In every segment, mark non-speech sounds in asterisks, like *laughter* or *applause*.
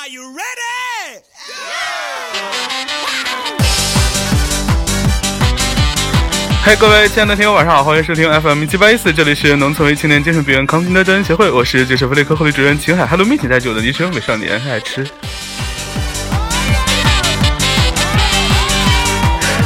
Are you ready? 嘿，各位亲爱的听友，晚上好，欢迎收听 FM 七八一四，这里是农村为青年精神病院康复的专业协会，我是精神分裂科护理主任秦海，Hello，蜜，请带着我的昵称美少年爱吃。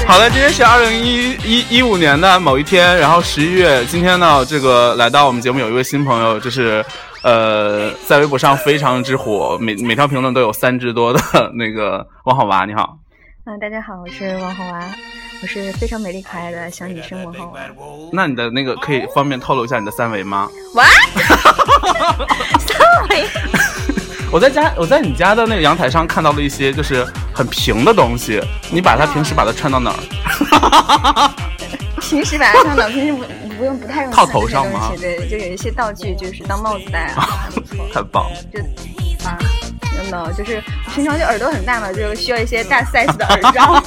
好的，今天是二零一一一五年的某一天，然后十一月，今天呢，这个来到我们节目有一位新朋友，就是呃，在微博上非常之火，每每条评论都有三只多的那个王好娃，你好。嗯，大家好，我是王好娃，我是非常美丽可爱的小女生王好娃。那你的那个可以方便透露一下你的三围吗？哇，三围。我在家，我在你家的那个阳台上看到了一些就是很平的东西。你把它平时把它穿到哪儿？*laughs* 平时把它上脑平时不不用不太用套头上吗？对，就有一些道具就是当帽子戴啊，不错，太棒了。就啊，真的就是平常就耳朵很大嘛，就需要一些大 size 的耳罩。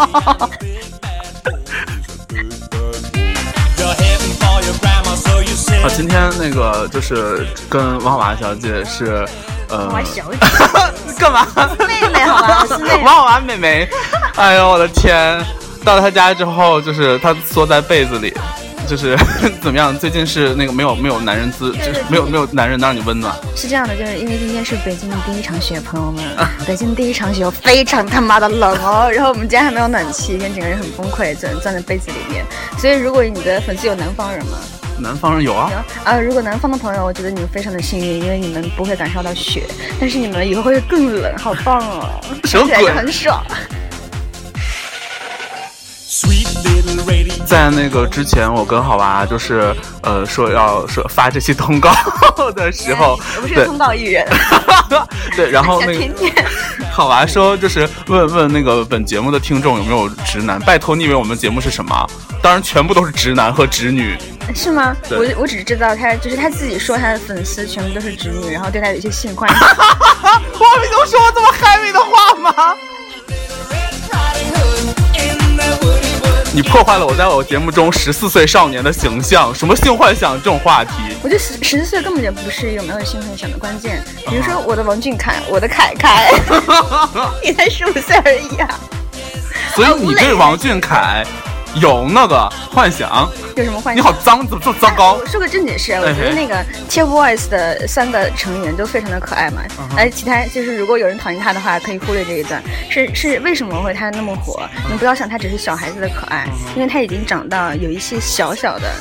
好，*laughs* 今天那个就是跟王娃小姐是。呃，小姐，*laughs* 干嘛？妹妹。王娃妹妹，哎呦我的天！到了他家之后，就是他缩在被子里，就是 *laughs* 怎么样？最近是那个没有没有男人滋，就是没有没有男人让你温暖。是这样的，就是因为今天是北京的第一场雪，朋友们，*laughs* 北京第一场雪非常他妈的冷哦。然后我们家还没有暖气，跟整个人很崩溃，钻钻在被子里面。所以如果你的粉丝有南方人吗？南方人有啊啊！如果南方的朋友，我觉得你们非常的幸运，因为你们不会感受到雪，但是你们以后会更冷，好棒哦！什么鬼？很爽。在那个之前，我跟好娃就是呃说要说发这期通告 *laughs* 的时候，我不是通告艺人。*laughs* 对，然后 *laughs* 那个好娃说就是问问那个本节目的听众有没有直男，拜托你以为我们节目是什么？当然全部都是直男和直女。是吗？我我只知道他就是他自己说他的粉丝全部都是直女，然后对他有一些性幻想。我没都说过这么嗨美的话吗？你破坏了我在我节目中十四岁少年的形象，什么性幻想这种话题？我觉得十十四岁根本就不是有没有性幻想的关键。比如说我的王俊凯，我的凯凯，*laughs* 你才十五岁而已啊！所以你对王俊凯。有那个幻想，有什么幻想？你好脏，怎么这么糟糕？说个正经事，我觉得那个 TFBOYS 的三个成员都非常的可爱嘛。哎，其他就是如果有人讨厌他的话，可以忽略这一段。是是，为什么会他那么火？你不要想他只是小孩子的可爱，因为他已经长到有一些小小的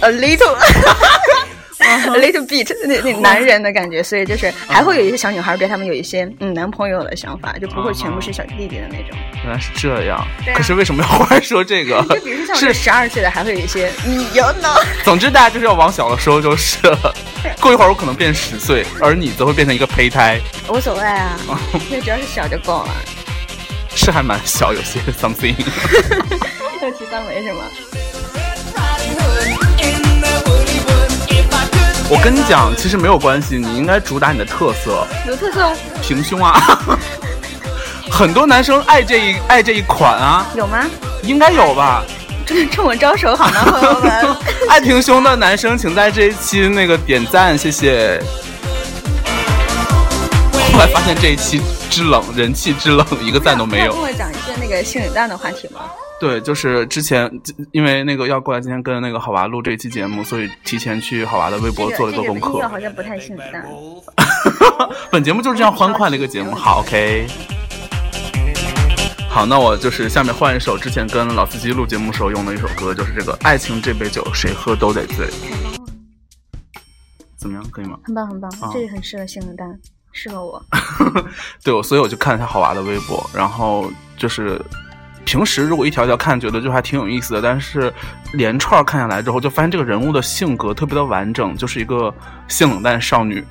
a little。*laughs* *laughs* A *laughs* little bit 那那男人的感觉，所以就是还会有一些小女孩对他们有一些嗯男朋友的想法，就不会全部是小弟弟的那种。原来是这样，可是为什么要忽然说这个？就比如像是十二岁的，还会有一些你有呢。*laughs* 总之，大家就是要往小了说，就是了 *laughs* 过一会儿我可能变十岁，而你则会变成一个胚胎。无所谓啊，那只要是小就够了。是还蛮小，有些 something。又提三围是吗？我跟你讲，其实没有关系，你应该主打你的特色。有特色？平胸啊！*laughs* 很多男生爱这一爱这一款啊。有吗？应该有吧。冲冲我招手好吗，*laughs* 朋友们？爱平胸的男生，请在这一期那个点赞，谢谢。后来发现这一期之冷，人气之冷，一个赞都没有。跟我讲一些那个性冷淡的话题吗？对，就是之前因为那个要过来，今天跟那个好娃录这一期节目，所以提前去好娃的微博做了一个功课。这好像不太性淡。*laughs* 本节目就是这样欢快的一个节目。好，OK。好，那我就是下面换一首之前跟老司机录节目时候用的一首歌，就是这个《爱情这杯酒，谁喝都得醉》。怎么样？可以吗？很棒，很棒，这也很适合性冷淡，适合我。*laughs* 对，我所以我就看一下好娃的微博，然后就是。平时如果一条条看，觉得就还挺有意思的，但是连串看下来之后，就发现这个人物的性格特别的完整，就是一个性冷淡少女。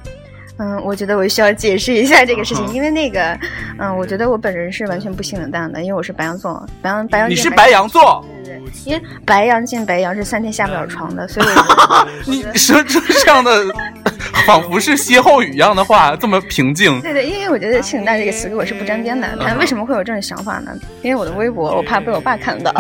嗯，我觉得我需要解释一下这个事情，*laughs* 因为那个，嗯，我觉得我本人是完全不性冷淡的，因为我是白羊座，白羊白羊。你是白羊座？对对，因为白羊进白羊是三天下不了床的，所以 *laughs* 你说出 *laughs* 这样的。*laughs* 仿佛是歇后语一样的话，这么平静。对对，因为我觉得“性冷淡”这个词跟我是不沾边的。但为什么会有这种想法呢？因为我的微博，我怕被我爸看到。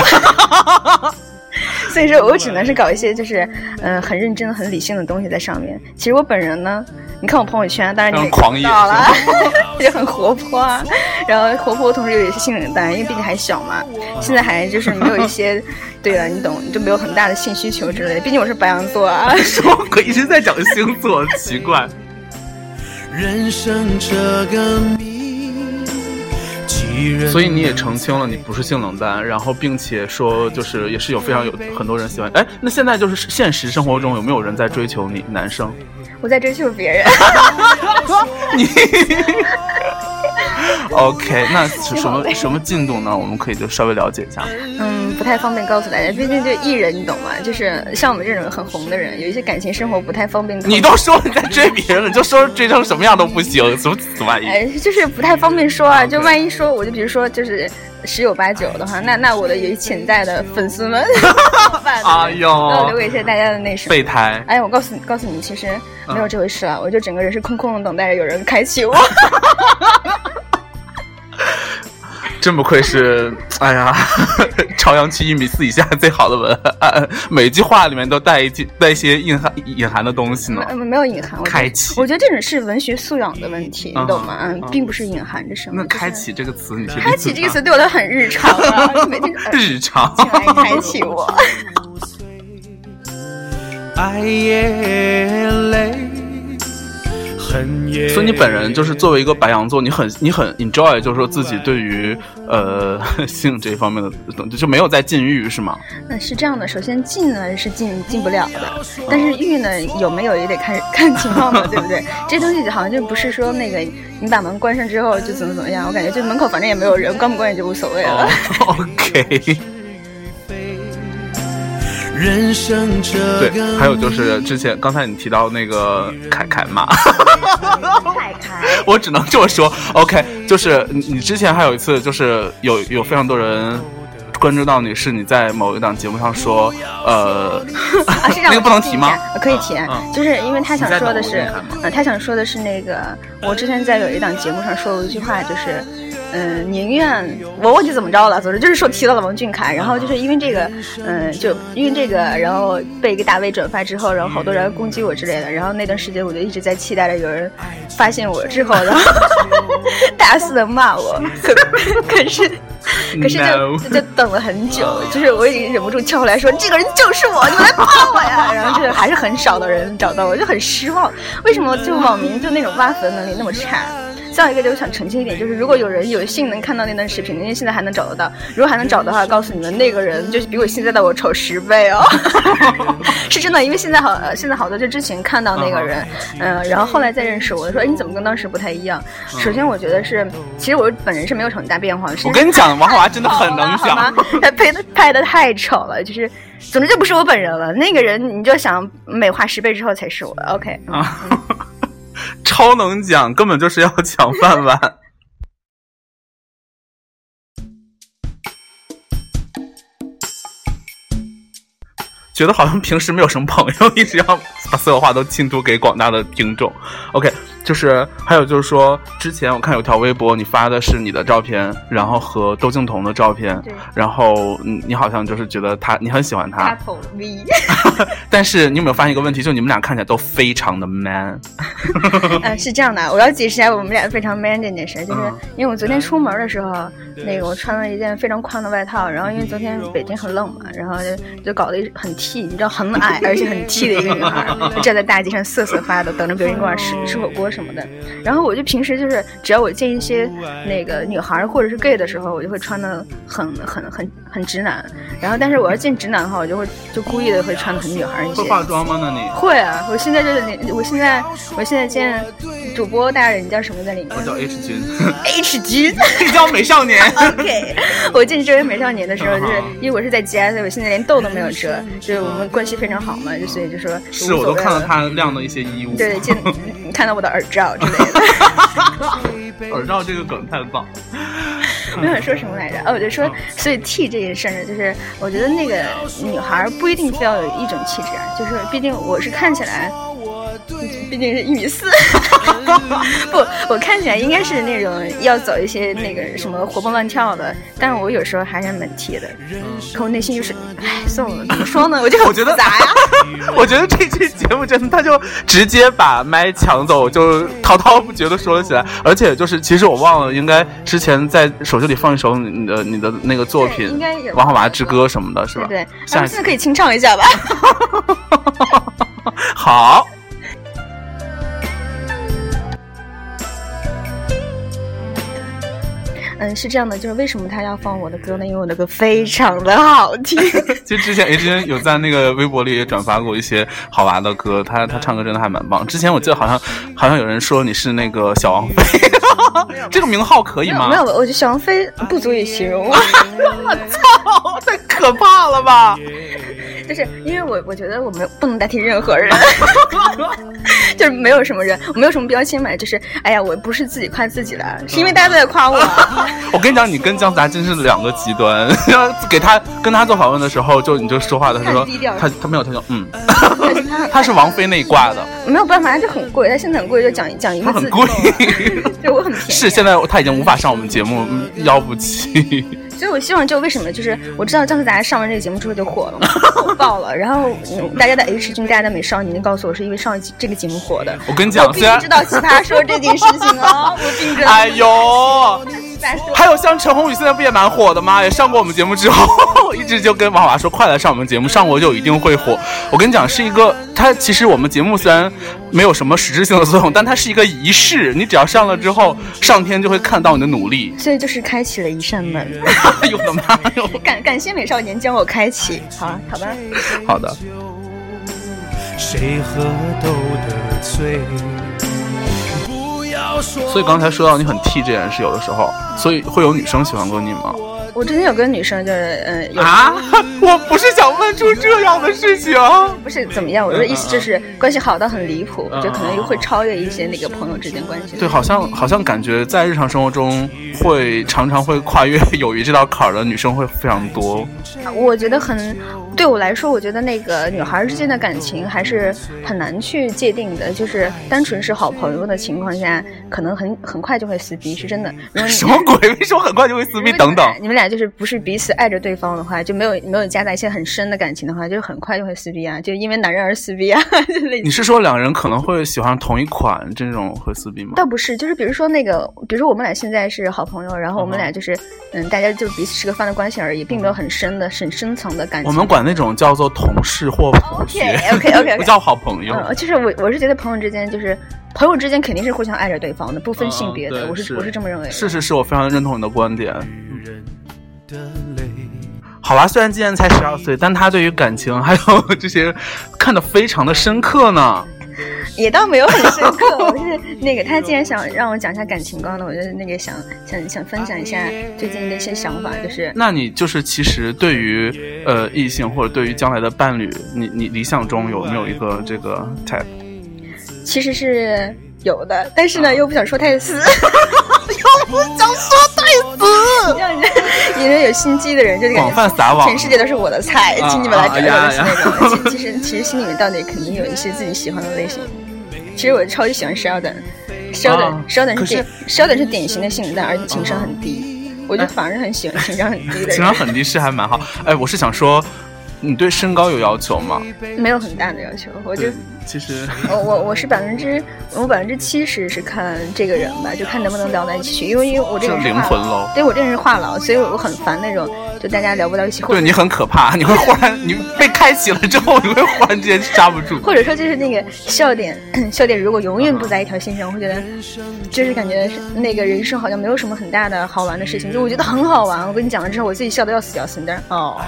*laughs* 所以说我只能是搞一些就是嗯很认真、很理性的东西在上面。其实我本人呢，你看我朋友圈，当然你也看到了，*laughs* 也很活泼啊。然后活泼同时又有一些性冷淡，因为毕竟还小嘛，现在还就是没有一些，对了，你懂，就没有很大的性需求之类的。毕竟我是白羊座啊。*laughs* 我可一直在讲星座，奇怪。人生这个所以你也澄清了，你不是性冷淡，然后并且说就是也是有非常有很多人喜欢。哎，那现在就是现实生活中有没有人在追求你？男生？我在追求别人。*laughs* *laughs* 你。OK，那什么什么进度呢？我们可以就稍微了解一下。嗯，不太方便告诉大家，毕竟就艺人，你懂吗？就是像我们这种很红的人，有一些感情生活不太方便。你都说你在追别人了，就说追成什么样都不行，怎么怎么玩意？哎，就是不太方便说啊。就万一说，我就比如说，就是十有八九的话，那那我的有潜在的粉丝们，*laughs* 哎呦，*laughs* 那我留给一些大家的那什么备胎。哎，我告诉你，告诉你，其实没有这回事了，我就整个人是空空的，等待着有人开启我。真不愧是，哎呀，朝阳区一米四以下最好的文案，*laughs* 每句话里面都带一句带一些隐含隐含的东西呢。没有隐含，开启。我觉得这种是文学素养的问题，你懂吗？嗯，并不是隐含着什么。那开启这个词，你开启这个词对我来说很日常啊，*laughs* 每天 *laughs* 日常。开启我。所以你本人就是作为一个白羊座，你很你很 enjoy，就是说自己对于呃 *laughs* 性这一方面的东西就没有在禁欲是吗？那是这样的，首先禁呢是禁禁不了的，但是欲呢有没有也得看看情况嘛，对不对？*laughs* 这东西好像就不是说那个你把门关上之后就怎么怎么样，我感觉就门口反正也没有人，关不关也就无所谓了。OK。人生这对，还有就是之前刚才你提到那个 *laughs* 凯凯嘛，凯凯，*laughs* 我只能这么说。OK，就是你你之前还有一次，就是有有非常多人关注到你是你在某一档节目上说，呃，那个不能提吗？可以提，就是因为他想说的是，嗯，他想说的是那个，我之前在有一档节目上说过一句话，就是。嗯，宁愿我忘记怎么着了，总之就是说提到了王俊凯，然后就是因为这个，嗯，就因为这个，然后被一个大 V 转发之后，然后好多人攻击我之类的，然后那段时间我就一直在期待着有人发现我之后，然后大肆的骂我，可 *laughs* 可是可是就就等了很久，就是我已经忍不住跳出来说这个人就是我，你们来骂我呀，*laughs* 然后就是还是很少的人找到我，就很失望，为什么就网民就那种挖坟能力那么差？再一个就是想澄清一点，就是如果有人有幸能看到那段视频，因为现在还能找得到。如果还能找的话，告诉你们，那个人就是比我现在的我丑十倍哦，是真的。因为现在好，现在好多就之前看到那个人，嗯，然后后来再认识我，说，哎，你怎么跟当时不太一样？首先，我觉得是，其实我本人是没有什么大变化。我跟你讲，王华真的很能讲，他拍的拍的太丑了，就是，总之就不是我本人了。那个人你就想美化十倍之后才是我。OK 啊。超能讲，根本就是要抢饭碗。*laughs* 觉得好像平时没有什么朋友，一直要把所有话都倾吐给广大的听众。OK。就是还有就是说，之前我看有条微博，你发的是你的照片，然后和窦靖童的照片，然后你你好像就是觉得他你很喜欢他，*laughs* 但是你有没有发现一个问题，就你们俩看起来都非常的 man。嗯，*laughs* 是这样的，我要解释一下我们俩非常 man 这件事，就是因为我昨天出门的时候，那个我穿了一件非常宽的外套，然后因为昨天北京很冷嘛，然后就就搞得很 T，你知道很矮而且很 T 的一个女孩，站在大街上瑟瑟发抖，等着别人过来吃吃火锅。什么的，然后我就平时就是，只要我见一些那个女孩或者是 gay 的时候，我就会穿的很很很很直男。然后，但是我要见直男的话，我就会就故意的会穿的很女孩一些。会化妆吗？那你会啊！我现在就是你，我现在我现在见主播大人，你叫什么在里面？我叫 H 君。*laughs* H 君，*laughs* 这叫美少年。*laughs* OK，我见这位美少年的时候，就是因为我是在家，所以我现在连痘都没有遮，就是我们关系非常好嘛，就所以就说是我都看到他晾的一些衣物。对，见看到我的耳。罩之类的，*laughs* 耳罩这个梗太棒了。*laughs* 我想说什么来着？哦，我就说，所以 T 这件事儿，就是我觉得那个女孩不一定非要有一种气质，就是毕竟我是看起来，毕竟是一米四。*laughs* 不，我看起来应该是那种要走一些那个什么活蹦乱跳的，但是我有时候还是蛮铁的。可我内心就是，唉，算了，怎么说呢？我就我觉得咋呀？*laughs* 我觉得这期节目真的，他就直接把麦抢走，就滔滔不绝的说了起来。而且就是，其实我忘了，应该之前在手机里放一首你的你的那个作品，应该有《王好娃之歌》什么的，是吧？对，下次可以清唱一下吧。*laughs* 好。嗯，是这样的，就是为什么他要放我的歌呢？因为我的歌非常的好听。*laughs* 其实之前 H N 有在那个微博里也转发过一些好娃的歌，他他唱歌真的还蛮棒。之前我记得好像好像有人说你是那个小王妃，*laughs* 这个名号可以吗？没有，我觉得小王妃不足以形容。*laughs* 我操，太可怕了吧！*laughs* 就是因为我我觉得我没有不能代替任何人，就是没有什么人，我没有什么标签嘛。就是哎呀，我不是自己夸自己的，是因为大家都在夸我。我跟你讲，你跟姜子牙真是两个极端。给他跟他做访问的时候，就你就说话的时候，他他没有他就嗯，他是王菲那一挂的。没有办法，就很贵，他现在很贵，就讲讲一个字。很贵，*laughs* 对我很便宜。是现在他已经无法上我们节目，要不起。所以，我希望就为什么就是我知道姜思达上完这个节目之后就火了，*laughs* 火爆了。然后大家的 H 君，大家的美少年告诉我是因为上这个节目火的。我跟你讲，我并不知道奇葩说这件事情啊，我并不知道。哎呦，还有像陈鸿宇现在不也蛮火的吗？也上过我们节目之后，*laughs* 一直就跟娃娃说快来上我们节目，上过就一定会火。我跟你讲，是一个他其实我们节目虽然没有什么实质性的作用，但它是一个仪式。你只要上了之后，上天就会看到你的努力。所以就是开启了一扇门。*laughs* 我的妈哟？感感谢美少年将我开启。好，啊好吧。好的。所以刚才说到你很 T 这件事，有的时候，所以会有女生喜欢过你吗？我之前有个女生，就是嗯，啊，*laughs* 我不是想问出这样的事情，不是怎么样，我的意思就是关系好到很离谱，就可能又会超越一些那个朋友之间关系。对，好像好像感觉在日常生活中会常常会跨越友谊这道坎儿的女生会非常多。我觉得很。对我来说，我觉得那个女孩之间的感情还是很难去界定的。就是单纯是好朋友的情况下，可能很很快就会撕逼，是真的。什么鬼？*laughs* 为什么很快就会撕逼？等等，你们俩就是不是彼此爱着对方的话，就没有没有夹杂一些很深的感情的话，就很快就会撕逼啊！就因为男人而撕逼啊！*laughs* 你是说两人可能会喜欢同一款这种会撕逼吗？倒不是，就是比如说那个，比如说我们俩现在是好朋友，然后我们俩就是嗯，大家就彼此吃个饭的关系而已，并没有很深的、很深层的感情。我们管。那种叫做同事或同学，OK OK OK，不叫好朋友。嗯，就是我我是觉得朋友之间就是朋友之间肯定是互相爱着对方的，不分性别的。我是我是这么认为。是是是，我非常认同你的观点。好吧，虽然今年才十二岁，但他对于感情还有这些看得非常的深刻呢。也倒没有很深刻，*laughs* 我是那个他既然想让我讲一下感情观的，我就那个想想想分享一下最近的一些想法，就是那你就是其实对于呃异性或者对于将来的伴侣，你你理想中有没有一个这个 type？其实是有的，但是呢又不想说太死，*laughs* 又不想说太死，因为有心机的人就广泛撒网，全世界都是我的菜，请你们来找我的是那种。其实其实心里面到底肯定有一些自己喜欢的类型。其实我超级喜欢 Sheldon，Sheldon，Sheldon 是 Sheldon 是典型的性冷淡，而且情商很低。我就反而很喜欢情商很低的。*laughs* 情商很低是还蛮好。哎，我是想说，你对身高有要求吗？没有很大的要求，我就。其实，我我我是百分之我百分之七十是看这个人吧，就看能不能聊在一起去。因为因为我这个人灵魂喽，对我这个人是话痨，所以我很烦那种就大家聊不到一起。对你很可怕，你会忽然你被开启了之后，你会忽然之间刹不住。或者说就是那个笑点，笑点如果永远不在一条线上，我会觉得就是感觉那个人生好像没有什么很大的好玩的事情。就我觉得很好玩，我跟你讲了之后，我自己笑的要死要死的。哦，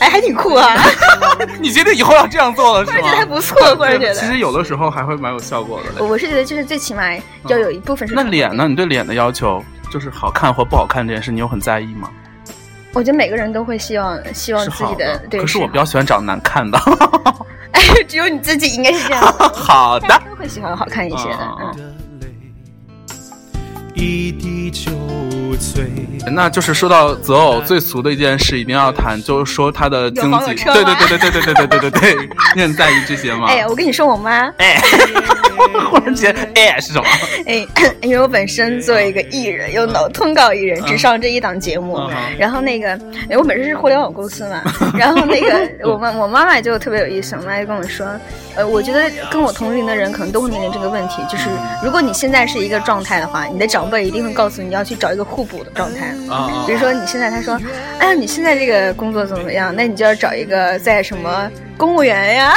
哎，还挺酷啊！*laughs* 你觉得以后要这样做了是吗？觉得还不错，忽然觉得。其实有的时候。还会蛮有效果的。我是觉得，就是最起码要有一部分是。那脸呢？你对脸的要求，就是好看或不好看这件事，你有很在意吗？我觉得每个人都会希望希望自己的。对。可是我比较喜欢长得难看的。哎，只有你自己应该是这样。*laughs* 好的。都会喜欢好看一些的。嗯。那就是说到择偶最俗的一件事，一定要谈，就是说他的经济。对对对对对对对对对对对，你很 *laughs* 在意这些吗？哎，我跟你说，我妈。哎，*laughs* 忽然间哎是什么？哎，*coughs* 因为我本身作为一个艺人，又脑通告艺人，只上这一档节目，然后那个，哎，我本身是互联网公司嘛，*laughs* 然后那个我妈我妈妈就特别有意思，我妈就跟我说，呃，我觉得跟我同龄的人可能都会面临这个问题，就是如果你现在是一个状态的话，你的长辈一定会告诉你要去找一个互补的状态。啊，比如说你现在他说，哎呀，你现在这个工作怎么样？那你就要找一个在什么公务员呀，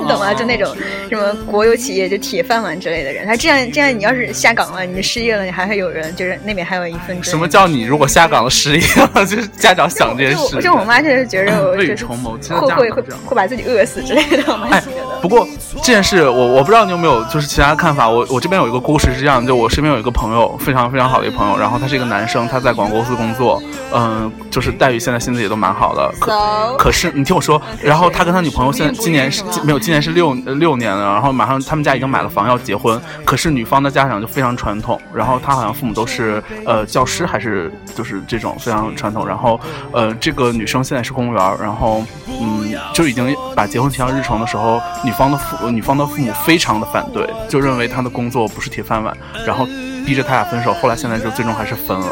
你 *laughs* 懂吗？就那种什么国有企业就铁饭碗之类的人。他这样这样，你要是下岗了，你失业了，你还会有人，就是那边还有一份。什么叫你如果下岗了失业了，*laughs* 就是家长想这件事。就我妈就是觉得我未雨绸缪，会会会会把自己饿死之类的。我妈觉得。不过这件事，我我不知道你有没有就是其他看法。我我这边有一个故事是这样，就我身边有一个朋友，非常非常好的一个朋友，然后他是一个男生，他在广告公司工作。嗯，就是待遇现在薪资也都蛮好的，可可是你听我说，然后他跟他女朋友现在今年是没有，今年是六六年了，然后马上他们家已经买了房要结婚，可是女方的家长就非常传统，然后她好像父母都是呃教师还是就是这种非常传统，然后呃这个女生现在是公务员，然后嗯就已经把结婚提上日程的时候，女方的父女方的父母非常的反对，就认为她的工作不是铁饭碗，然后逼着他俩分手，后来现在就最终还是分了。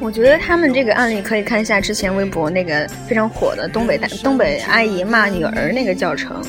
我觉得他们这个案例可以看一下之前微博那个非常火的东北大东北阿姨骂女儿那个教程，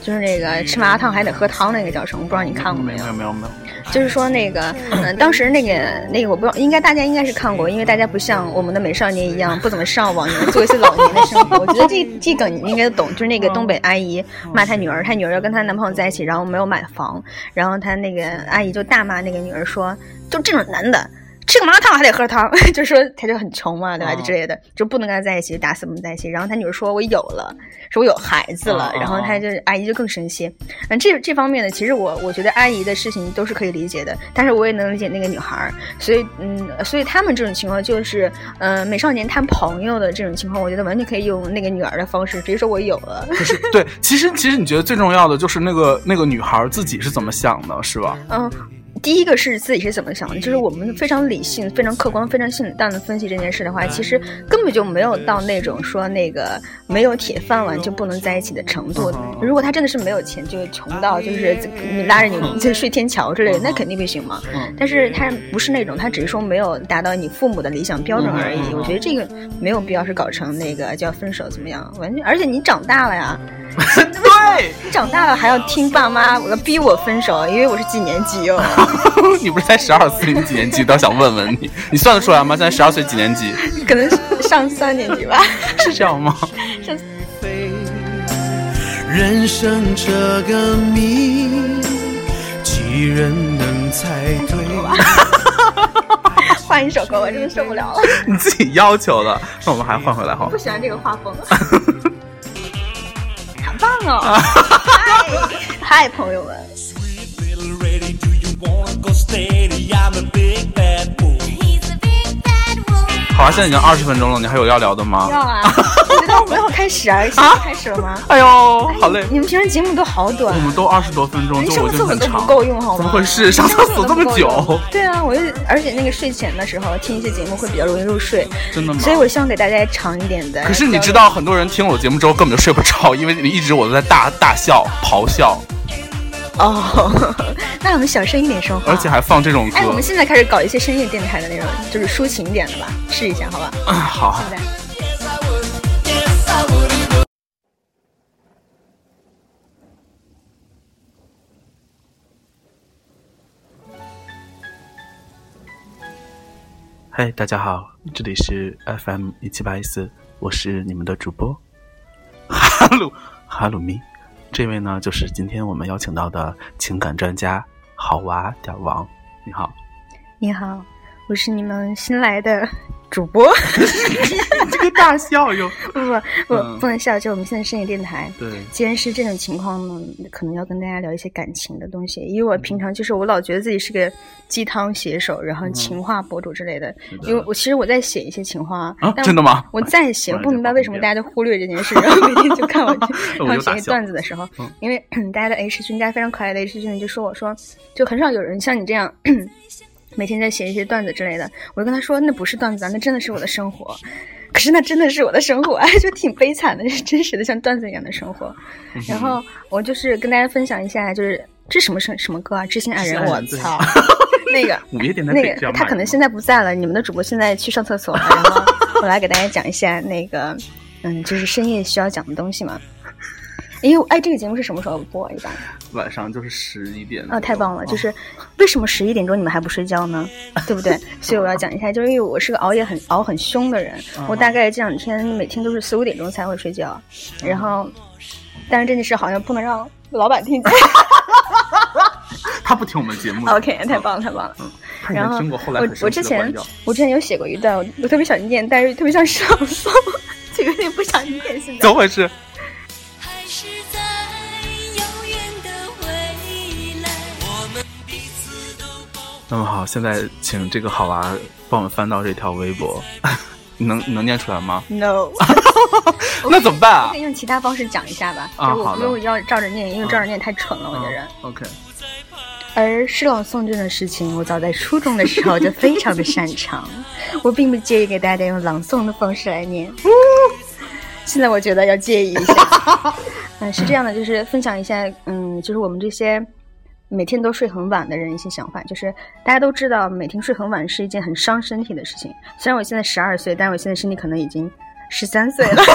就是那个吃麻辣烫还得喝汤那个教程，我不知道你看过没有？没有没有没有。就是说那个，嗯，当时那个那个我不知道，应该大家应该是看过，因为大家不像我们的美少年一样不怎么上网，做一些老年的生活。我觉得这 *laughs* 这梗你应该懂，就是那个东北阿姨骂她女儿，她女儿要跟她男朋友在一起，然后没有买房，然后她那个阿姨就大骂那个女儿说，就这种男的。吃个麻辣烫还得喝汤，*laughs* 就说他就很穷嘛，对吧？就之类的，就不能跟他在一起，打死不能在一起。然后他女儿说：“我有了，说我有孩子了。”然后他就阿姨就更生气。嗯，这这方面呢，其实我我觉得阿姨的事情都是可以理解的，但是我也能理解那个女孩儿。所以，嗯，所以他们这种情况就是，嗯，美少年谈朋友的这种情况，我觉得完全可以用那个女儿的方式，直接说我有了。就是对，其实其实你觉得最重要的就是那个那个女孩自己是怎么想的，是吧？嗯。第一个是自己是怎么想的，就是我们非常理性、非常客观、非常性淡的分析这件事的话，其实根本就没有到那种说那个没有铁饭碗就不能在一起的程度。如果他真的是没有钱，就穷到就是你拉着你就睡天桥之类的，那肯定不行嘛。但是他不是那种，他只是说没有达到你父母的理想标准而已。我觉得这个没有必要是搞成那个就要分手怎么样，完全而且你长大了呀。*laughs* 对你长大了还要听爸妈，我要逼我分手，因为我是几年级哟？*laughs* 你不是才十二岁，你几年级？倒想问问你，你算得出来吗？现在十二岁几年级？可能上三年级吧？*laughs* 是这样吗？上。人生这个谜，几人能猜对？*laughs* 换一首歌，我真的受不了了。你自己要求的，那我们还换回来好。不喜欢这个画风。棒哦！*laughs* 嗨，朋友们。好啊，现在已经二十分钟了，你还有要聊的吗？要啊！我觉得我们要开始啊？*laughs* 现在开始了吗？哎呦，好累！你们平时节目都好短，我们都二十多分钟，就我就很长。不够用，好吗？怎么回事？上厕所这么久？对啊，我就而且那个睡前的时候听一些节目会比较容易入睡，真的吗？所以我希望给大家长一点的。可是你知道，很多人听我节目之后根本就睡不着，因为你一直我都在大大笑、咆哮。哦，*laughs* 那我们小声一点说话，而且还放这种歌。哎，我们现在开始搞一些深夜电台的那种，就是抒情一点的吧，试一下，好吧？嗯，好。嗨，大家好，这里是 FM 一七八一四，我是你们的主播，哈鲁哈鲁咪。这位呢，就是今天我们邀请到的情感专家好娃点王。你好，你好，我是你们新来的。主播，这个大笑哟！*laughs* 不不不，不能笑，就我们现在深夜电台。对，既然是这种情况呢，可能要跟大家聊一些感情的东西。因为我平常就是我老觉得自己是个鸡汤写手，然后情话博主之类的。因为我其实我在写一些情话啊，真的吗？我在写，不明白为什么大家都忽略这件事，然后每天就看我 *laughs* 看写一段子的时候，因为 *clears throat* 大家的 H 君，大家非常可爱的 H 君就说我说，就很少有人像你这样。*clears throat* 每天在写一些段子之类的。我就跟他说，那不是段子啊，那真的是我的生活。*laughs* 可是那真的是我的生活，*laughs* 就挺悲惨的，是真实的像段子一样的生活。然后我就是跟大家分享一下，就是这什么什什么歌啊？知心爱人，我操！*laughs* 那个午夜电台那个他可能现在不在了，你们的主播现在去上厕所了。然后我来给大家讲一下那个，嗯，就是深夜需要讲的东西嘛。因为哎，这个节目是什么时候播？一般晚上就是十一点。啊，太棒了！就是为什么十一点钟你们还不睡觉呢？对不对？所以我要讲一下，就是因为我是个熬夜很熬很凶的人，我大概这两天每天都是四五点钟才会睡觉。然后，但是这件事好像不能让老板听见。他不听我们节目。*laughs* OK，太棒了，太棒了。嗯。然后我我之前我之前有写过一段，我特别想念，但是特别像朗诵，就有点不想念。现在怎么回事？那么好，现在请这个好娃帮我们翻到这条微博，*laughs* 能能念出来吗？No，*laughs* 那怎么办啊？*laughs* 可以用其他方式讲一下吧，就我不用要照着念，因为照着念太蠢了，我觉得。OK。而诗朗诵这种事情，我早在初中的时候就非常的擅长，我并不介意给大家用朗诵的方式来念。现在我觉得要介意一下。嗯，是这样的，就是分享一下，嗯，就是我们这些。每天都睡很晚的人一些想法，就是大家都知道，每天睡很晚是一件很伤身体的事情。虽然我现在十二岁，但是我现在身体可能已经十三岁了。*laughs*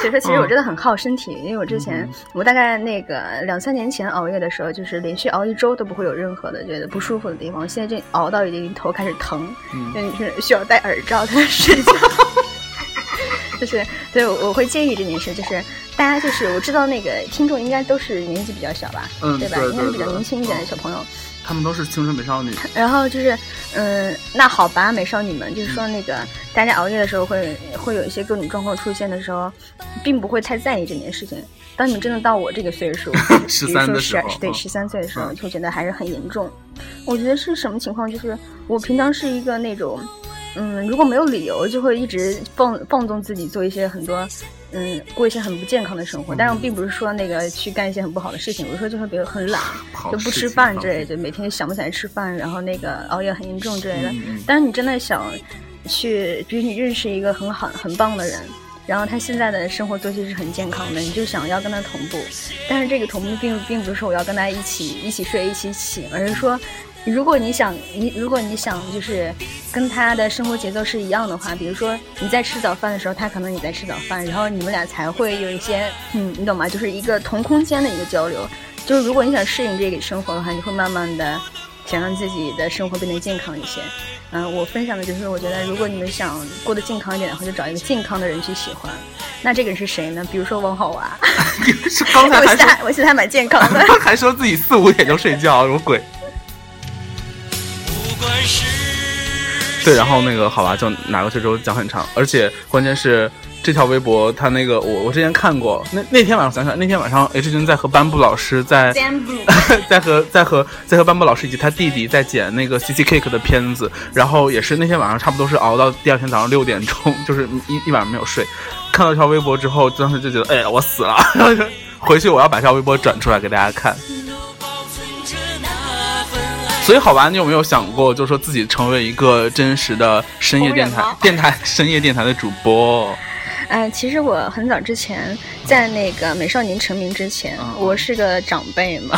所以说，其实我真的很耗身体，因为我之前，我大概那个两三年前熬夜的时候，就是连续熬一周都不会有任何的觉得不舒服的地方。我现在就熬到已经头开始疼，就是需要戴耳罩才能睡觉。就是，对，我会介意这件事。就是大家，就是我知道那个听众应该都是年纪比较小吧，嗯，对吧？应该是比较年轻一点的小朋友。他们都是青春美少女。然后就是，嗯，那好吧，美少女们，就是说那个大家熬夜的时候会会有一些各种状况出现的时候，并不会太在意这件事情。当你们真的到我这个岁数，*laughs* 十三的时候，对，十三岁的时候，就会觉得还是很严重。我觉得是什么情况？就是我平常是一个那种。嗯，如果没有理由，就会一直放放纵自己，做一些很多，嗯，过一些很不健康的生活。但是我并不是说那个去干一些很不好的事情，我说就是比如很懒，就不吃饭之类的，每天想不起来吃饭，然后那个熬夜很严重之类的。但是你真的想去，比如你认识一个很好很棒的人，然后他现在的生活作息是很健康的，你就想要跟他同步。但是这个同步并并不是说我要跟他一起一起睡一起起，而是说。如果你想你，如果你想就是跟他的生活节奏是一样的话，比如说你在吃早饭的时候，他可能也在吃早饭，然后你们俩才会有一些，嗯，你懂吗？就是一个同空间的一个交流。就是如果你想适应这个生活的话，你会慢慢的想让自己的生活变得健康一些。嗯，我分享的就是，我觉得如果你们想过得健康一点的话，就找一个健康的人去喜欢。那这个人是谁呢？比如说王好娃。是 *laughs* 刚才还说我现在还蛮健康的，*laughs* 还说自己四五点就睡觉，什么鬼？对，然后那个好吧，就拿过去之后讲很长，而且关键是这条微博，他那个我我之前看过，那那天晚上想想，那天晚上 H 君在和班布老师在 *laughs* 在和在和在和班布老师以及他弟弟在剪那个 C C Cake 的片子，然后也是那天晚上差不多是熬到第二天早上六点钟，就是一一晚上没有睡。看到这条微博之后，当时就觉得，哎呀，我死了！*laughs* 然后就回去我要把这条微博转出来给大家看。所以，好吧，你有没有想过，就是说自己成为一个真实的深夜电台、电台深夜电台的主播？嗯，其实我很早之前，在那个美少年成名之前，我是个长辈嘛。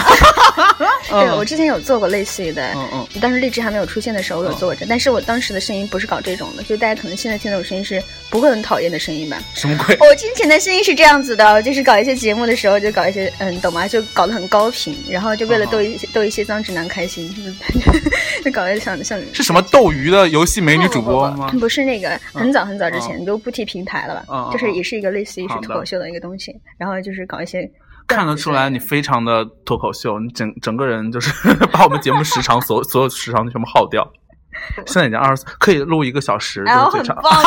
*laughs* 对，我之前有做过类似的，嗯嗯，当时荔枝还没有出现的时候，我有做着，但是我当时的声音不是搞这种的，就大家可能现在听到我声音是不会很讨厌的声音吧？什么鬼？我之前的声音是这样子的，就是搞一些节目的时候，就搞一些，嗯，懂吗？就搞得很高频，然后就为了逗一些逗一些脏直男开心，就 *laughs* 搞一些像像是什么斗鱼的游戏美女主播吗？不是那个，很早很早之前都不提平台了吧？就是也是一个类似于是脱口秀的一个东西，然后就是搞一些。看得出来你非常的脱口秀，你整整个人就是 *laughs* 把我们节目时长所所有时长全部耗掉。现在已经二十，可以录一个小时，最长。哎，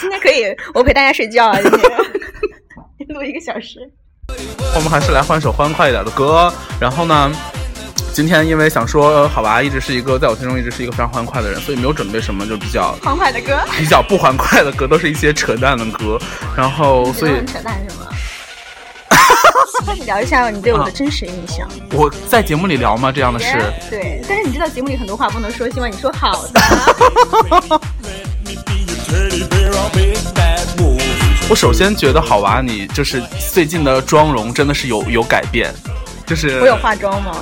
今天可以，我陪大家睡觉啊，今天 *laughs* 录一个小时。我们还是来换首欢快一点的歌。然后呢，今天因为想说，好吧，一直是一个在我心中一直是一个非常欢快的人，所以没有准备什么就比较欢快的歌，比较不欢快的歌，都是一些扯淡的歌。然后，所以扯淡是吗？聊一下你对我的真实印象。我在节目里聊吗？这样的事？对，但是你知道节目里很多话不能说，希望你说好的。*laughs* 我首先觉得好娃，你就是最近的妆容真的是有有改变，就是我有化妆吗？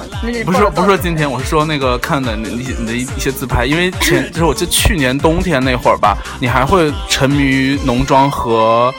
不是不是说今天，我是说那个看的你你的一些自拍，因为前就是我记得去年冬天那会儿吧，你还会沉迷于浓妆和。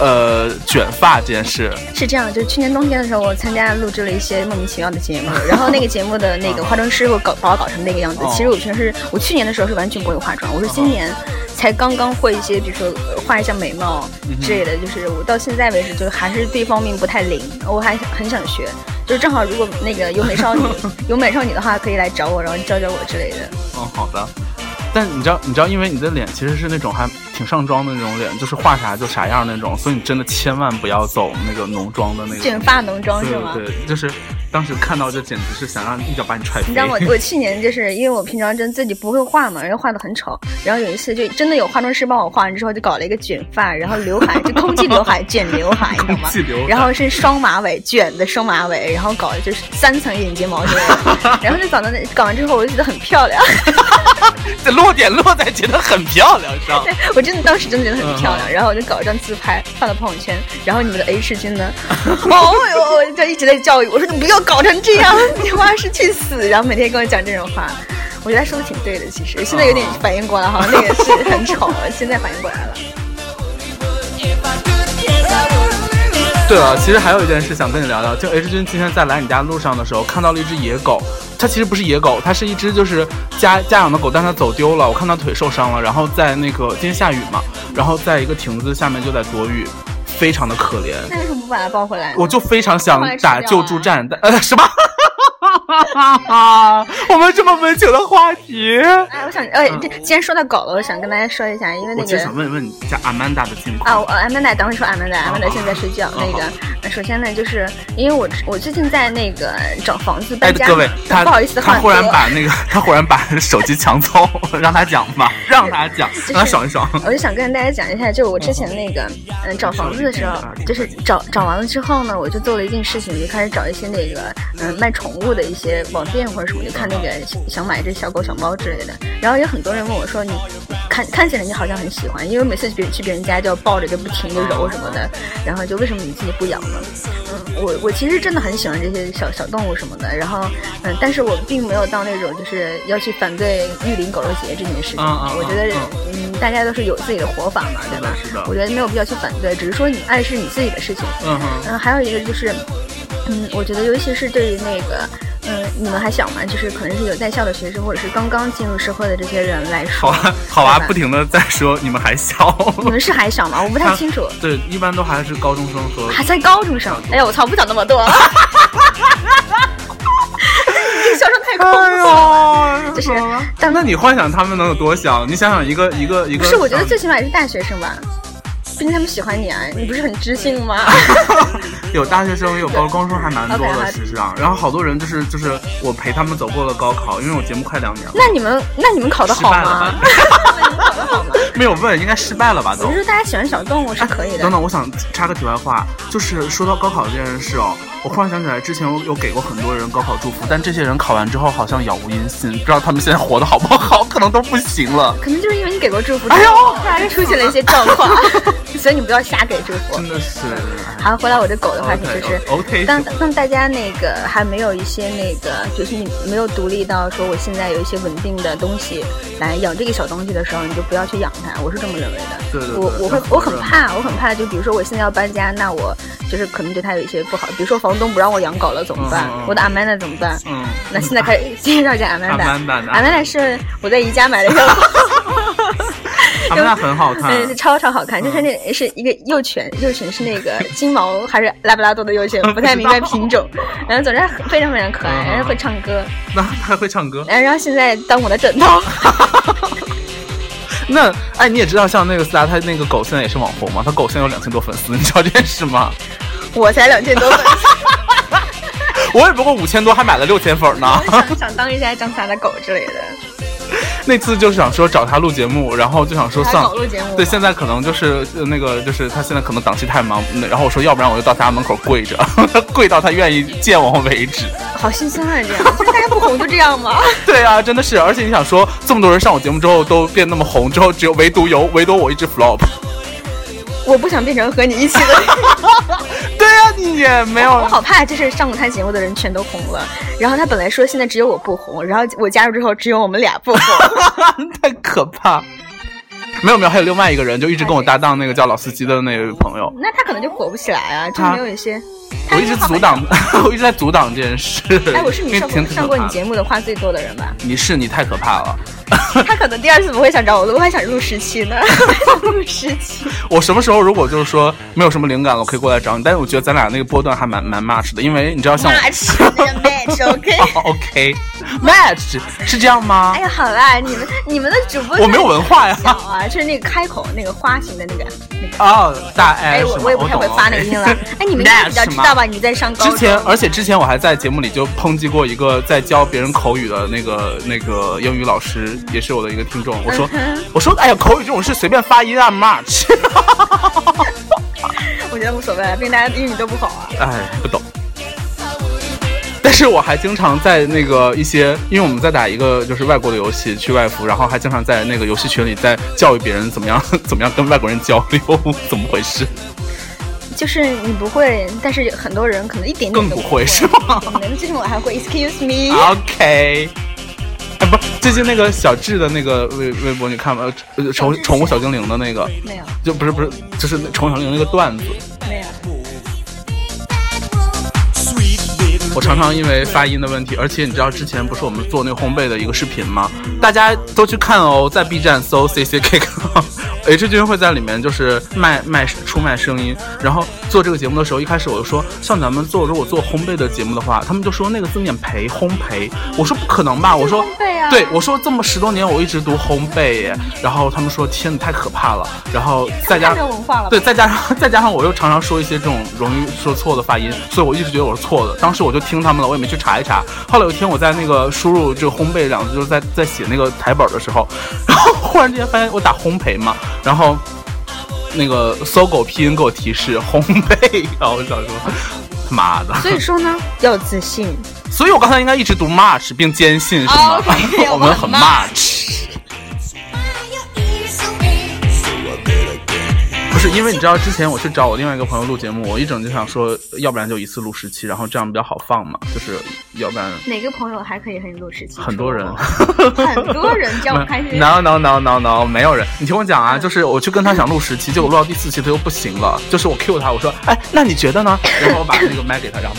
呃，卷发这件事是这样，就是去年冬天的时候，我参加录制了一些莫名其妙的节目，*laughs* 然后那个节目的那个化妆师会搞把我搞成那个样子。其实我全是我去年的时候是完全不会化妆，我是今年才刚刚会一些，比如说画一下眉毛之类的。就是我到现在为止，就是还是这方面不太灵，我还很想学。就是正好如果那个有美少女 *laughs* 有美少女的话，可以来找我，然后教教我之类的。嗯，好的。但你知道，你知道，因为你的脸其实是那种还。挺上妆的那种脸，就是画啥就啥样那种，所以你真的千万不要走那个浓妆的那个卷发浓妆是吗？对，就是当时看到这简直是想让一脚把你踹飞。你知道我我去年就是因为我平常真自己不会画嘛，然后画的很丑，然后有一次就真的有化妆师帮我画完之后，就搞了一个卷发，然后刘海就空气刘海卷刘海，你懂吗？然后是双马尾卷的双马尾，然后搞的就是三层眼睫毛之类的，*laughs* 然后就搞的搞完之后我就觉得很漂亮。*laughs* 这落点落在觉得很漂亮上。对，我真的当时真的觉得很漂亮，然后我就搞一张自拍发到朋友圈，然后你们的 H 君呢，*laughs* 哦哟，就一直在教育我说你不要搞成这样，*laughs* 你妈是去死，然后每天跟我讲这种话，我觉得他说的挺对的，其实现在有点反应过来，好像那个是很丑，现在反应过来了。对了，其实还有一件事想跟你聊聊，就 H 君今天在来你家路上的时候，看到了一只野狗。它其实不是野狗，它是一只就是家家养的狗，但它走丢了。我看它腿受伤了，然后在那个今天下雨嘛，然后在一个亭子下面就在躲雨，非常的可怜。那为什么不把它抱回来？我就非常想打救助站，但呃什么？哈哈，我们这么温情的话题。哎，我想，呃，既然说到狗了，我想跟大家说一下，因为那个，我想问问你家阿曼达的近况。啊，阿曼达，等会说阿曼达，阿曼达现在睡觉。那个，首先呢，就是因为我我最近在那个找房子搬家。各位，他不好意思，他忽然把那个，*laughs* 他忽然把手机抢走，让他讲吧，让他讲，让他 *laughs* 爽一爽。我就想跟大家讲一下，就我之前那个，嗯，找房子的时候，就是找找完了之后呢，我就做了一件事情，就开始找一些那个，嗯，卖宠物的一些网店。或者什么，就看那个想买只小狗小猫之类的，然后有很多人问我说：“你看看起来你好像很喜欢，因为每次别去别人家就要抱着就不停的揉什么的，然后就为什么你自己不养呢？”嗯，我我其实真的很喜欢这些小小动物什么的，然后嗯，但是我并没有到那种就是要去反对玉林狗肉节这件事情。我觉得嗯，大家都是有自己的活法嘛，对吧？我觉得没有必要去反对，只是说你爱是你自己的事情。嗯嗯，还有一个就是，嗯，我觉得尤其是对于那个。嗯，你们还小吗？就是可能是有在校的学生，或者是刚刚进入社会的这些人来说。好啊，好啊，不停的在说你们还小。你们是还小吗？我不太清楚。对，一般都还是高中生和。还在高中生？哎呀，我操，不讲那么多。*laughs* 笑声太空了。就是，但那你幻想他们能有多小？你想想，一个一个一个。不是，我觉得最起码也是大学生吧。毕竟他们喜欢你啊，你不是很知性吗？*laughs* 有大学生，也有高高中生，还蛮多的，其实啊。然后好多人就是就是我陪他们走过了高考，因为我节目快两年了。那你们那你们考的好吗？考得好吗？*laughs* 没有问，应该失败了吧？都。我说大家喜欢小动物是可以的。等等，我想插个题外话，就是说到高考这件事哦，我忽然想起来，之前我有给过很多人高考祝福，但这些人考完之后好像杳无音信，不知道他们现在活得好不好，可能都不行了。可能就是因为你给过祝福，哎呦，突然出现了一些状况。*laughs* 所以你不要瞎给祝福，真的是。好，回来我这狗的话题就是，当当大家那个还没有一些那个，就是你没有独立到说我现在有一些稳定的东西来养这个小东西的时候，你就不要去养它。我是这么认为的。对对。我我会我很怕，我很怕，就比如说我现在要搬家，那我就是可能对它有一些不好，比如说房东不让我养狗了怎么办？我的阿曼达怎么办？嗯。那现在开始 *laughs* 介绍一下阿曼达。阿曼达。阿曼达是我在宜家买的一个。阿曼达很好看，*laughs* 嗯，超超好看，就是那是一个幼犬，幼犬是那个 *laughs* 金毛还是拉布拉多的幼犬，*laughs* 不太明白品种。然后总之非常非常可爱，然后会唱歌。那还会唱歌？然后现在当我的枕头。那哎，你也知道，像那个斯达，他那个狗现在也是网红嘛，他狗现在有两千多粉丝，你知道这件事吗？我才两千多粉丝，我也不过五千多，还买了六千粉呢。想想当一下张三的狗之类的。那次就是想说找他录节目，然后就想说算了。对，现在可能就是那个，就是他现在可能档期太忙，然后我说要不然我就到他家门口跪着，*laughs* 跪到他愿意见我为止。好心酸啊，这样，就是大家不红就这样吗？*laughs* 对啊，真的是，而且你想说这么多人上我节目之后都变那么红，之后只有唯独有唯独我一直 flop。我不想变成和你一起的。*laughs* 对呀，你也没有。我好怕，就是上过他节目的人全都红了。然后他本来说现在只有我不红，然后我加入之后只有我们俩不红，*laughs* 太可怕。没有没有，还有另外一个人，就一直跟我搭档那个叫老司机的那位朋友。那他可能就火不起来啊，就没有一些。我一直阻挡，*laughs* 我一直在阻挡这件事。哎，我是你上过上过你节目的话最多的人吧？你是你太可怕了。*laughs* 他可能第二次不会想找我了，我还想录十期呢。*laughs* 录十期。我什么时候如果就是说没有什么灵感了，我可以过来找你。但是我觉得咱俩那个波段还蛮蛮 match 的，因为你知道像 *laughs* match，OK，match 是这样吗？哎呀，好啦，你们你们的主播我没有文化呀。啊，就是那个开口那个花型的那个那个。哦，大哎，我我也不太会发那个音了。哎，你们应该比较 *laughs* 知道吧？你在上高之前，而且之前我还在节目里就抨击过一个在教别人口语的那个那个英语老师，也是我的一个听众。我说我说，哎呀，口语这种事随便发音啊，much。*laughs* 我觉得无所谓，毕竟大家英语都不好啊。哎，不懂。*laughs* 但是我还经常在那个一些，因为我们在打一个就是外国的游戏，去外服，然后还经常在那个游戏群里在教育别人怎么样 *laughs* 怎么样跟外国人交流，怎么回事？就是你不会，但是很多人可能一点点更不会，是吗？最近我还会，Excuse me。OK。哎，不，最近那个小智的那个微微博，你看吗？宠宠物小精灵的那个，没有，就不是不是，就是宠物小精灵那个段子，没有。我常常因为发音的问题，而且你知道之前不是我们做那个烘焙的一个视频吗？大家都去看哦，在 B 站搜 C C K K。H 君会在里面就是卖卖出卖声音，然后做这个节目的时候，一开始我就说，像咱们做如果做烘焙的节目的话，他们就说那个字念培烘焙，我说不可能吧，我说对，我说这么十多年我一直读烘焙耶，然后他们说天，你太可怕了，然后再加上对，再加上 *laughs* 再加上我又常常说一些这种容易说错的发音，所以我一直觉得我是错的。当时我就听他们了，我也没去查一查。后来有一天我在那个输入这个烘焙两个字，就是在在写那个台本的时候，然后忽然之间发现我打烘焙嘛。然后，那个搜狗拼音给我提示烘焙，然后我想说，妈的！所以说呢，要自信。所以我刚才应该一直读 much 并坚信，是吗？*laughs* 我们很 much。不是因为你知道，之前我去找我另外一个朋友录节目，我一整就想说，要不然就一次录十期，然后这样比较好放嘛。就是要不然哪个朋友还可以和你录十期？很多人，很多人叫我开始。No no no no no，没有人。你听我讲啊，就是我去跟他想录十期，结果录到第四期他又不行了。就是我 Q 他，我说，哎，那你觉得呢？然后我把那个麦给他，然后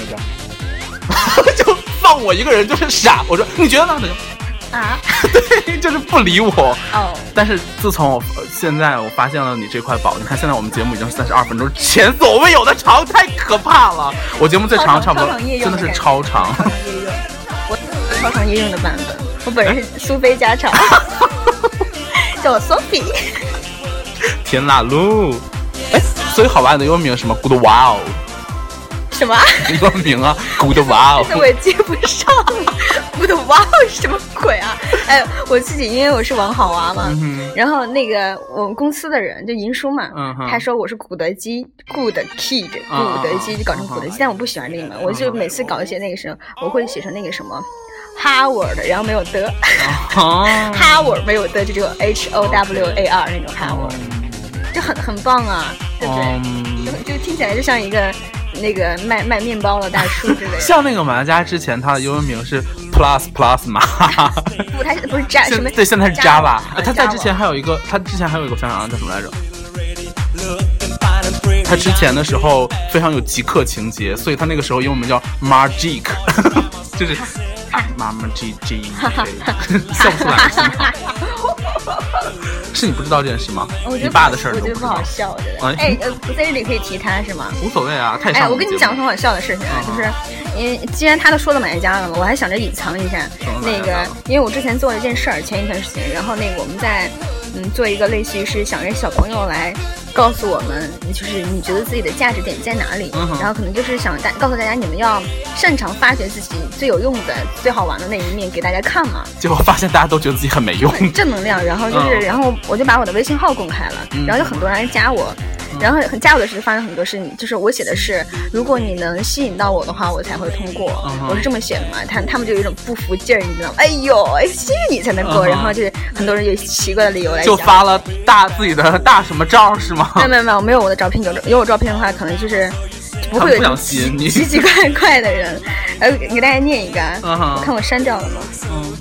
他就就放我一个人，就是傻。我说，你觉得呢？他就。啊，*laughs* 对，就是不理我。哦，但是自从我现在我发现了你这块宝，你看现在我们节目已经三十二分钟，前所未有的长，太可怕了。我节目最长差不多真的是超长。超长夜用，我超长夜用的版本，我本人是苏菲加长，*laughs* 叫我 Sophie。天啦噜，哎，所以好玩的英文名什么？Good Wow。什么？英文名啊？Good Wow。我也接不上。Good Wow 是什么鬼啊？*laughs* 哎，我自己因为我是王好娃嘛，然后那个我们公司的人就银叔嘛，他说我是古德基，Good Kid，古德基就搞成古德基，但我不喜欢这个嘛，我就每次搞一些那个什么，我会写成那个什么 Howard，然后没有的，*laughs* Howard 没有的就只有 H O W A R 那种 Howard，就很很棒啊，对不对？就就听起来就像一个。那个卖卖面包的大叔之类的，*laughs* 像那个马家之前他的英文名是 Plus Plus 马，*laughs* 不，他不是 Java 什么？对，现在是 Java。他在之前还有一个，他之前还有一个想想叫什么来着？他之前的时候非常有极客情节，所以他那个时候英文名叫 Magic，*laughs* 就是妈妈 G G，笑不出来是你不知道这件事吗？你爸的事儿，我觉得不好笑，我觉得。哎，呃，在这里可以提他是吗？无所谓啊，太哎，我跟你讲个很好笑的事情啊，就是因为既然他都说到买家了嘛，我还想着隐藏一下那个，因为我之前做了一件事儿，前一段时间，然后那个我们在嗯做一个类似于是想让小朋友来。告诉我们，就是你觉得自己的价值点在哪里，然后可能就是想大告诉大家，你们要擅长发掘自己最有用的、最好玩的那一面给大家看嘛。结果发现大家都觉得自己很没用，正能量。然后就是，然后我就把我的微信号公开了，然后就很多人来加我。然后很加我的时候发生很多事情，就是我写的是，如果你能吸引到我的话，我才会通过。我是这么写的嘛？他他们就有一种不服劲儿，你知道吗？哎呦，哎，吸引你才能过。然后就是很多人有奇怪的理由来。就发了大自己的大什么照是吗？没有没有没有没有我的照片，有有我照片的话，可能就是不会有奇奇奇怪怪的人。呃，给大家念一个，我看我删掉了吗？嗯。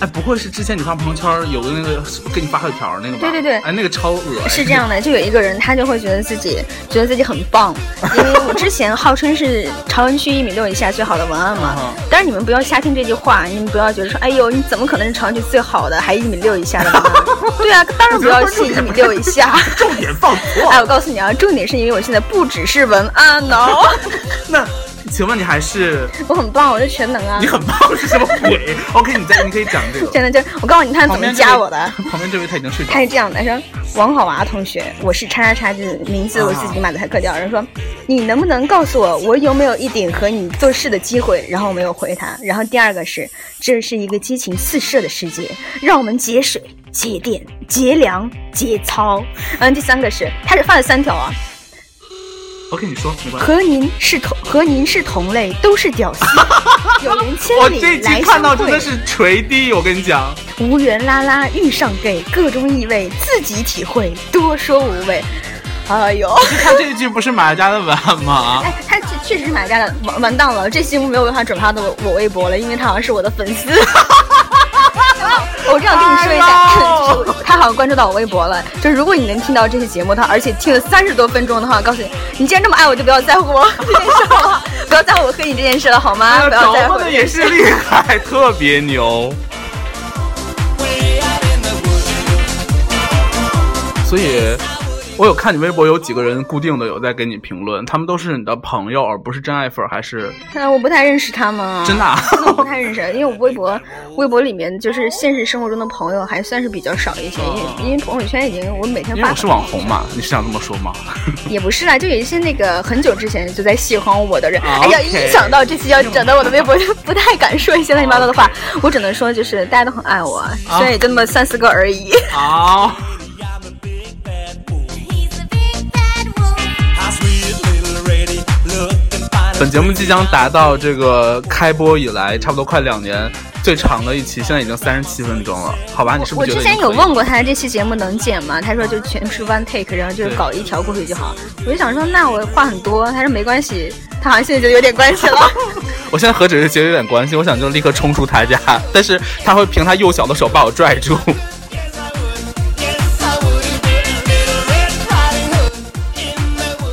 哎，不会是之前你发朋友圈有个那个给你发好几条那个吧？对对对，哎，那个超恶心是这样的，就有一个人，他就会觉得自己觉得自己很棒，因为我之前号称是朝阳区一米六以下最好的文案嘛。但是你们不要瞎听这句话，你们不要觉得说，哎呦，你怎么可能是朝阳区最好的，还一米六以下的文案？*laughs* 对啊，当然不要信一米六以下。*laughs* 重点放错。哎，我告诉你啊，重点是因为我现在不只是文案哦。*laughs* 那。请问你还是 *laughs* 我很棒，我是全能啊！你很棒是什么鬼？*laughs* OK，你再你可以讲这个。真的就我告诉你，他怎么加我的？旁边这位他已经睡着。他是这样的，他说：“王好娃同学，我是叉叉叉，就是名字我自己买的，还克掉。”然后说：“你能不能告诉我，我有没有一点和你做事的机会？”然后我没有回他。然后第二个是：“这是一个激情四射的世界，让我们节水、节电、节粮、节操。”嗯，第三个是，他是发了三条啊。我跟你说，和您是同和您是同类，都是屌丝，*laughs* 有缘千里来相会。看到真的是垂地，我跟你讲，无缘拉拉遇上 gay，各种意味自己体会，多说无味。哎呦，他这一句不是马家的文案吗？*laughs* 哎，他确确实是马家的，完完蛋了，这期我没有办法转发到我微博了，因为他好像是我的粉丝。*laughs* 我这样跟你说一下，*laughs* 他好像关注到我微博了。就是如果你能听到这期节目，他而且听了三十多分钟的话，告诉你，你既然这么爱我，就不要在乎我 *laughs* 这件事了，不要在乎我黑你这件事了，好吗？不要在乎。的也是厉害，特别牛。所以。我有看你微博，有几个人固定的有在给你评论，他们都是你的朋友，而不是真爱粉，还是？哎，我不太认识他们啊。真的？*laughs* 我不太认识，因为我微博，微博里面就是现实生活中的朋友还算是比较少一些，因为因为朋友圈已经我每天发。因为我是网红嘛，你是想这么说吗？*laughs* 也不是啦，就有一些那个很久之前就在喜欢我的人，哎呀，一想到这期要整到我的微博，就不太敢说一些乱七八糟的话。我只能说，就是大家都很爱我，虽然也就那么三四个而已。好。本节目即将达到这个开播以来差不多快两年最长的一期，现在已经三十七分钟了，好吧？你是不是我之前有问过他这期节目能剪吗？他说就全是 one take，然后就是搞一条过去就好。我就想说，那我话很多，他说没关系，他好像现在觉得有点关系了。*laughs* 我现在何止是觉得有点关系，我想就立刻冲出他家，但是他会凭他幼小的手把我拽住。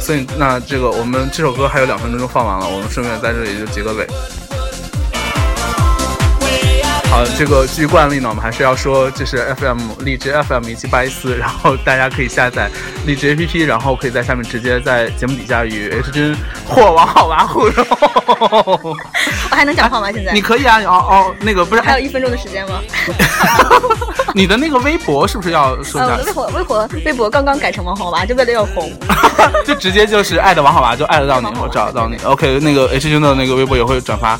所以，那这个我们这首歌还有两分钟就放完了，我们顺便在这里就结个尾。好，这个据惯例呢，我们还是要说，这是 FM 荔枝 FM 一七八一四，然后大家可以下载荔枝 APP，然后可以在下面直接在节目底下与 H 君或王好娃互动。*laughs* 我还能讲话吗？现在？你可以啊，哦哦，那个不是还有一分钟的时间吗？*laughs* 你的那个微博是不是要说一下？微博微博微博刚刚改成王好娃，就为了要红，*laughs* 就直接就是爱的王好娃就爱得到你，我找得到你。OK，那个 H 君的那个微博也会转发。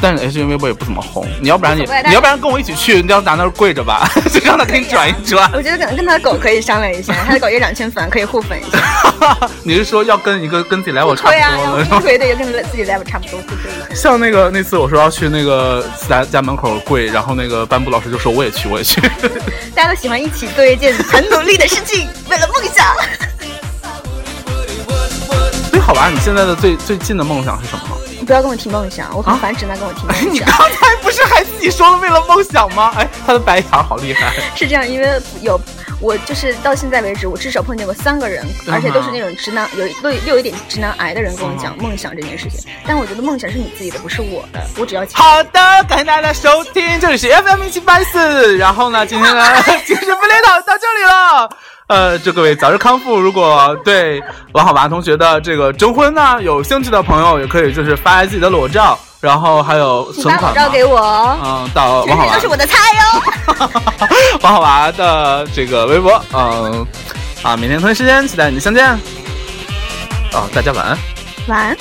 但是博也不怎么红，你要不然你你要不然跟我一起去，你要在那儿跪着吧，*laughs* 就让他给你转一转。我觉得可能跟他的狗可以商量一下，他的狗也两千粉，可以互粉一下。*laughs* 你是说要跟一个跟自己 level 差不多的？对的，也跟自己 level 差不多，像那个那次我说要去那个咱家门口跪，然后那个班布老师就说我也去，我也去。*laughs* 大家都喜欢一起做一件很努力的事情，为了梦想。所以好吧，你现在的最最近的梦想是什么？不要跟我提梦想，我很烦直男跟我提梦想。*laughs* 你刚才不是还自己说了为了梦想吗？哎，他的白眼好厉害。*laughs* 是这样，因为有我就是到现在为止，我至少碰见过三个人，而且都是那种直男，有又又有一点直男癌的人跟我讲梦想这件事情。但我觉得梦想是你自己的，不是我的。我只要好的，感谢大家的收听，这里是 FM 一七八四。然后呢，今天呢，*laughs* 精神不连导到这里了。呃，祝各位早日康复。如果对王好娃同学的这个征婚呢有兴趣的朋友，也可以就是发自己的裸照，然后还有存款。裸照给我。嗯，到王好娃。都是我的菜哟。*laughs* 王好娃的这个微博，嗯，啊，明天同一时间期待你的相见。哦，大家晚安。晚安。